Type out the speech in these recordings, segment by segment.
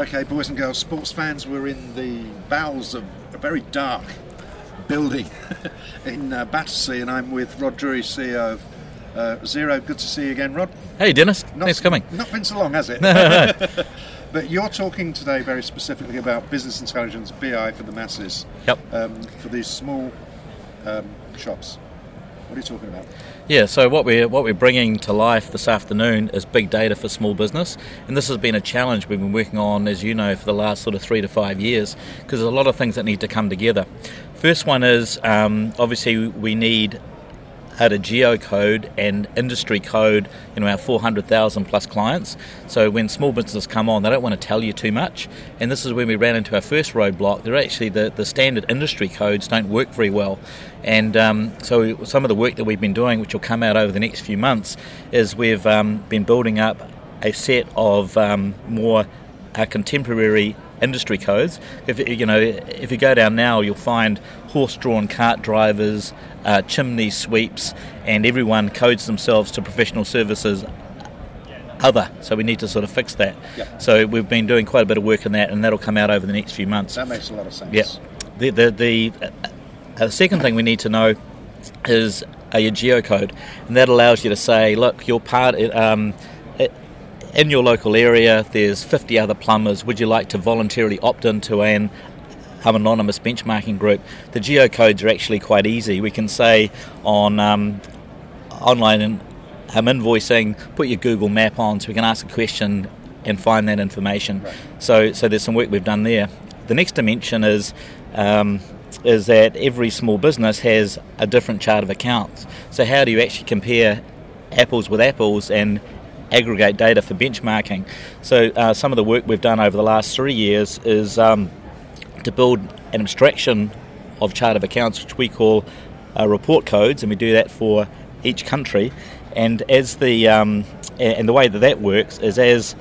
Okay, boys and girls, sports fans, we're in the bowels of a very dark building in uh, Battersea, and I'm with Rod Drury, CEO of uh, Xero. Good to see you again, Rod. Hey, Dennis. Not, Thanks for coming. Not been so long, has it? No, no, no. but you're talking today very specifically about business intelligence, BI for the masses, Yep. um, for these small um, shops. What are you talking about? Yeah, so what we're what we're bringing to life this afternoon is big data for small business, and this has been a challenge we've been working on, as you know, for the last sort of three to five years, because there's a lot of things that need to come together. First one is um, obviously we need at a geo code and industry code in our 400,000 plus clients. So when small businesses come on, they don't want to tell you too much. And this is when we ran into our first roadblock. They're actually the, the standard industry codes don't work very well. And um, so some of the work that we've been doing, which will come out over the next few months, is we've um, been building up a set of um, more uh, contemporary industry codes. If you know, if you go down now, you'll find horse-drawn cart drivers, uh, chimney sweeps, and everyone codes themselves to professional services other. So we need to sort of fix that. Yeah. So we've been doing quite a bit of work on that, and that'll come out over the next few months. That makes a lot of sense. Yeah. The the the, uh, the second thing we need to know is uh, your geocode, and that allows you to say, look, you're part. Um, in your local area, there's 50 other plumbers. Would you like to voluntarily opt into an um, anonymous benchmarking group? The geocodes are actually quite easy. We can say on um, online in, um, invoicing, put your Google map on so we can ask a question and find that information. Right. So, so there's some work we've done there. The next dimension is um, is that every small business has a different chart of accounts. So how do you actually compare apples with apples and aggregate data for benchmarking? So uh, some of the work we've done over the last three years is um, to build an abstraction of chart of accounts, which we call uh, report codes, and we do that for each country. And as the um, and the way that that works is as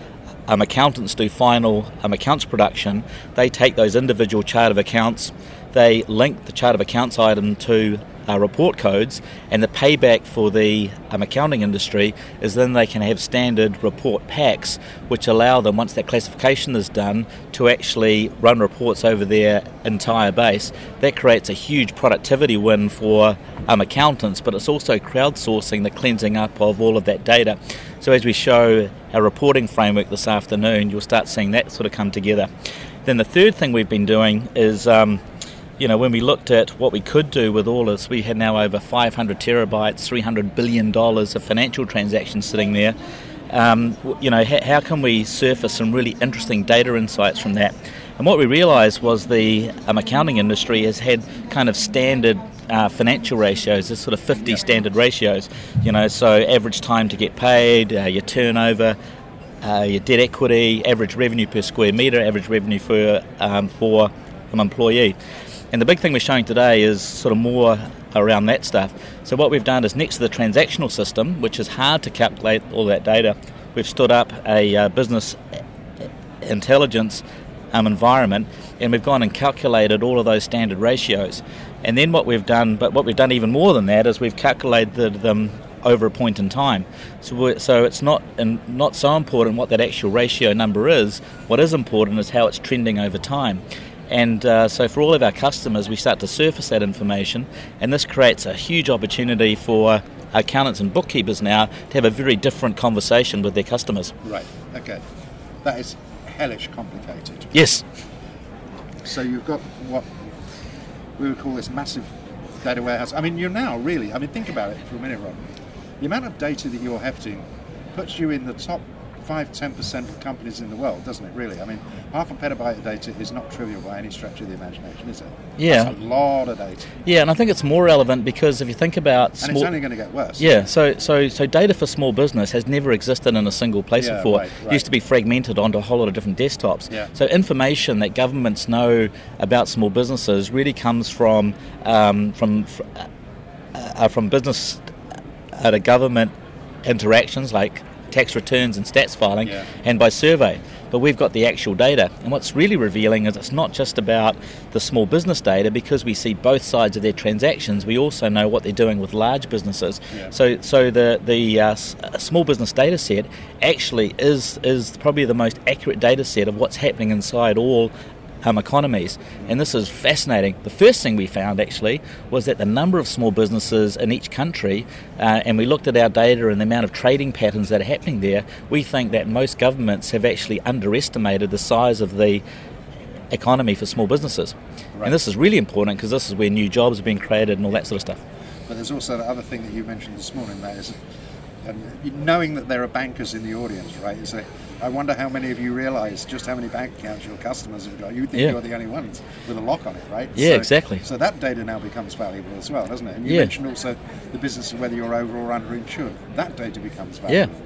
um, accountants do final um, accounts production, they take those individual chart of accounts, they link the chart of accounts item to uh, report codes, and the payback for the um, accounting industry is then they can have standard report packs, which allow them, once that classification is done, to actually run reports over their entire base. That creates a huge productivity win for um, accountants, but it's also crowdsourcing the cleansing up of all of that data. So as we show our reporting framework this afternoon, you'll start seeing that sort of come together. Then the third thing we've been doing is um, you know, when we looked at what we could do with all this, we had now over 500 terabytes, 300 billion dollars of financial transactions sitting there. Um, you know, how, how can we surface some really interesting data insights from that? And what we realised was the um, accounting industry has had kind of standard uh, financial ratios, there's sort of 50 standard ratios. You know, so average time to get paid, uh, your turnover, uh, your debt equity, average revenue per square metre, average revenue for um, for an employee. And the big thing we're showing today is sort of more around that stuff. So what we've done is next to the transactional system, which is hard to calculate all that data, we've stood up a uh, business intelligence um, environment, and we've gone and calculated all of those standard ratios. And then what we've done, but what we've done even more than that, is we've calculated them over a point in time. So, so it's not and not so important what that actual ratio number is. What is important is how it's trending over time. And uh, so, for all of our customers, we start to surface that information, and this creates a huge opportunity for accountants and bookkeepers now to have a very different conversation with their customers. Right. Okay. That is hellish complicated. Yes. So you've got what we would call this massive data warehouse. I mean, you're now really. I mean, think about it for a minute, Rob. The amount of data that you're hefting puts you in the top five, ten percent of companies in the world, doesn't it? Really. I mean, half a petabyte of data is not trivial by any stretch of the imagination, is it? Yeah. That's a lot of data, Yeah, and I think it's more relevant because if you think about and it's only going to get worse. yeah, so so so data for small business has never existed in a single place Yeah, before. right, It used to be fragmented onto a whole lot of different desktops. Yeah. So information that governments know about small businesses really comes from um, from uh, from business at a government interactions like tax returns and stats filing, Yeah. and by survey. but we've got the actual data. And what's really revealing is it's not just about the small business data because we see both sides of their transactions. We also know what they're doing with large businesses. Yeah. So, so the the uh, uh, small business data set actually is is probably the most accurate data set of what's happening inside all um, economies. And this is fascinating. The first thing we found actually was that the number of small businesses in each country, uh, and we looked at our data and the amount of trading patterns that are happening there, we think that most governments have actually underestimated the size of the economy for small businesses. Right. And this is really important because this is where new jobs are being created and all that sort of stuff. But there's also the other thing that you mentioned this morning, that is, um, knowing that there are bankers in the audience, right? Is that I wonder how many of you realise just how many bank accounts your customers have got. You think Yeah. you're the only ones with a lock on it, right? Yeah, So- exactly. So that data now becomes valuable as well, doesn't it? And you Yeah. mentioned also the business of whether you're over or underinsured. That data becomes valuable. Yeah.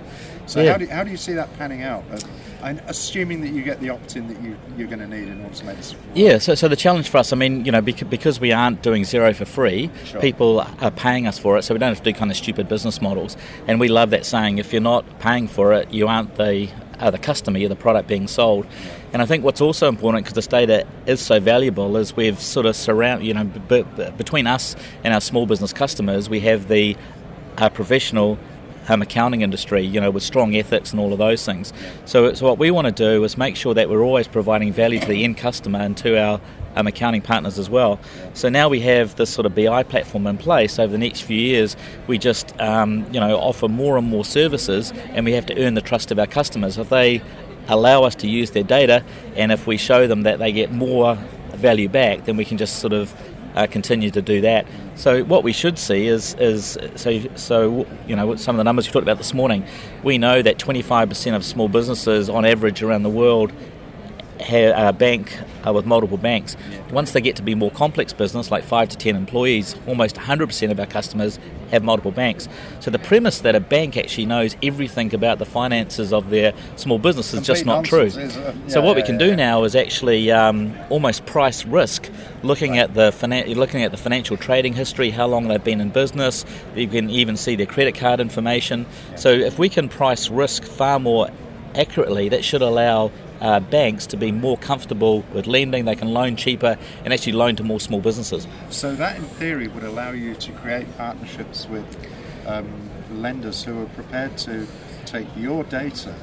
So Yeah. how, do, how do you see that panning out? Uh, I'm assuming that you get the opt-in that you, you're going to need in order to make this. work. Yeah, so, so the challenge for us, I mean, you know, because, because we aren't doing Xero for free, Sure. people are paying us for it, so we don't have to do kind of stupid business models. And we love that saying: if you're not paying for it, you aren't the are the customer, the product being sold. And I think what's also important because this data is so valuable is we've sort of surround, you know, b- b- between us and our small business customers, we have the uh, professional um, accounting industry, you know, with strong ethics and all of those things. So, so what we want to do is make sure that we're always providing value to the end customer and to our um, accounting partners as well. So now we have this sort of BI platform in place. Over the next few years, we just um, you know offer more and more services, and we have to earn the trust of our customers. If they allow us to use their data, and if we show them that they get more value back, then we can just sort of uh, continue to do that. So what we should see is is so so you know some of the numbers we talked about this morning. We know that 25% of small businesses on average around the world have a bank uh, with multiple banks. Once they get to be more complex business, like five to ten employees, almost 100% of our customers have multiple banks. So the premise that a bank actually knows everything about the finances of their small business is just not true. it? so Yeah, what we can yeah. do now is actually um, almost price risk, looking at the finan- looking at the financial trading history, how long they've been in business. You can even see their credit card information. So if we can price risk far more accurately, that should allow uh, banks to be more comfortable with lending. They can loan cheaper and actually loan to more small businesses. So that, in theory, would allow you to create partnerships with um, lenders who are prepared to take your data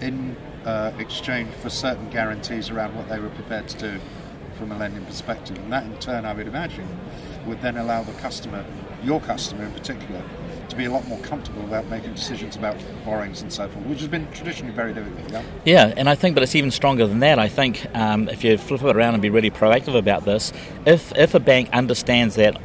in uh, exchange for certain guarantees around what they were prepared to do from a lending perspective. And that, in turn, I would imagine, would then allow the customer, your customer in particular, to be a lot more comfortable about making decisions about borrowings and so forth, which has been traditionally very difficult. Yeah. Yeah, and I think, but it's even stronger than that. I think um, if you flip it around and be really proactive about this, if if a bank understands that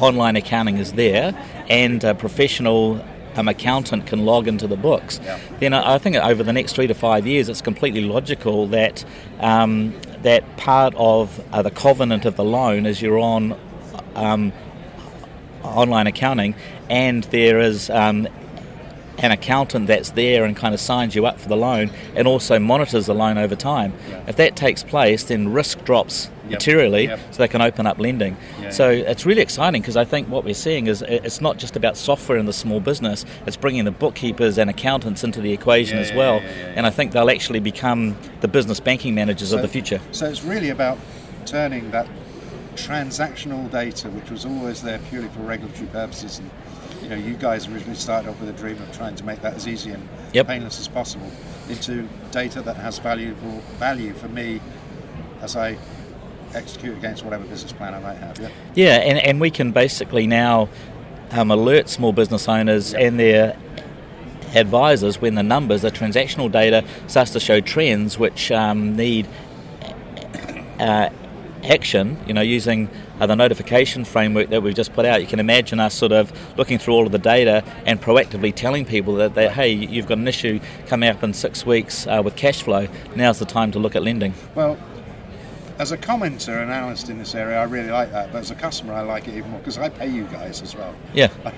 online accounting is there and a professional um, accountant can log into the books, Yeah. then I I think over the next three to five years, it's completely logical that um, that part of uh, the covenant of the loan is you're on um, online accounting, and there is um, an accountant that's there and kind of signs you up for the loan and also monitors the loan over time. Yeah. If that takes place, then risk drops materially Yep. so they can open up lending. Yeah, so it's really exciting because I think what we're seeing is it's not just about software in the small business, it's bringing the bookkeepers and accountants into the equation Yeah, as well. And I think they'll actually become the business banking managers of the future. So it's really about turning that transactional data, which was always there purely for regulatory purposes, and you know, you guys originally started off with a dream of trying to make that as easy and Yep. painless as possible, into data that has valuable value for me as I execute against whatever business plan I might have. Yeah. Yeah, and, and we can basically now um, alert small business owners and their advisors when the numbers, the transactional data, starts to show trends which um, need uh, action. You know, using uh, the notification framework that we've just put out, you can imagine us sort of looking through all of the data and proactively telling people that, that hey, you've got an issue coming up in six weeks uh, with cash flow. Now's the time to look at lending. Well, as a commenter and analyst in this area, I really like that. But as a customer, I like it even more because I pay you guys as well. Yeah.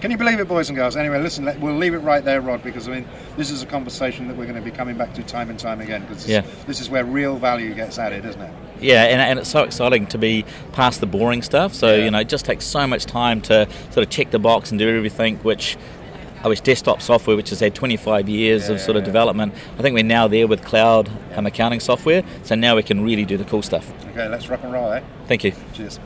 Can you believe it, boys and girls? Anyway, listen, let, we'll leave it right there, Rod, because I mean, this is a conversation that we're going to be coming back to time and time again. Because Yeah. this is where real value gets added, isn't it? Yeah, and, and it's so exciting to be past the boring stuff. So Yeah. you know, it just takes so much time to sort of check the box and do everything, which OS desktop software, which has had 25 years Yeah, of sort of yeah. development. I think we're now there with cloud um, accounting software, so now we can really do the cool stuff. Okay, let's rock and roll, eh? Thank you. Cheers.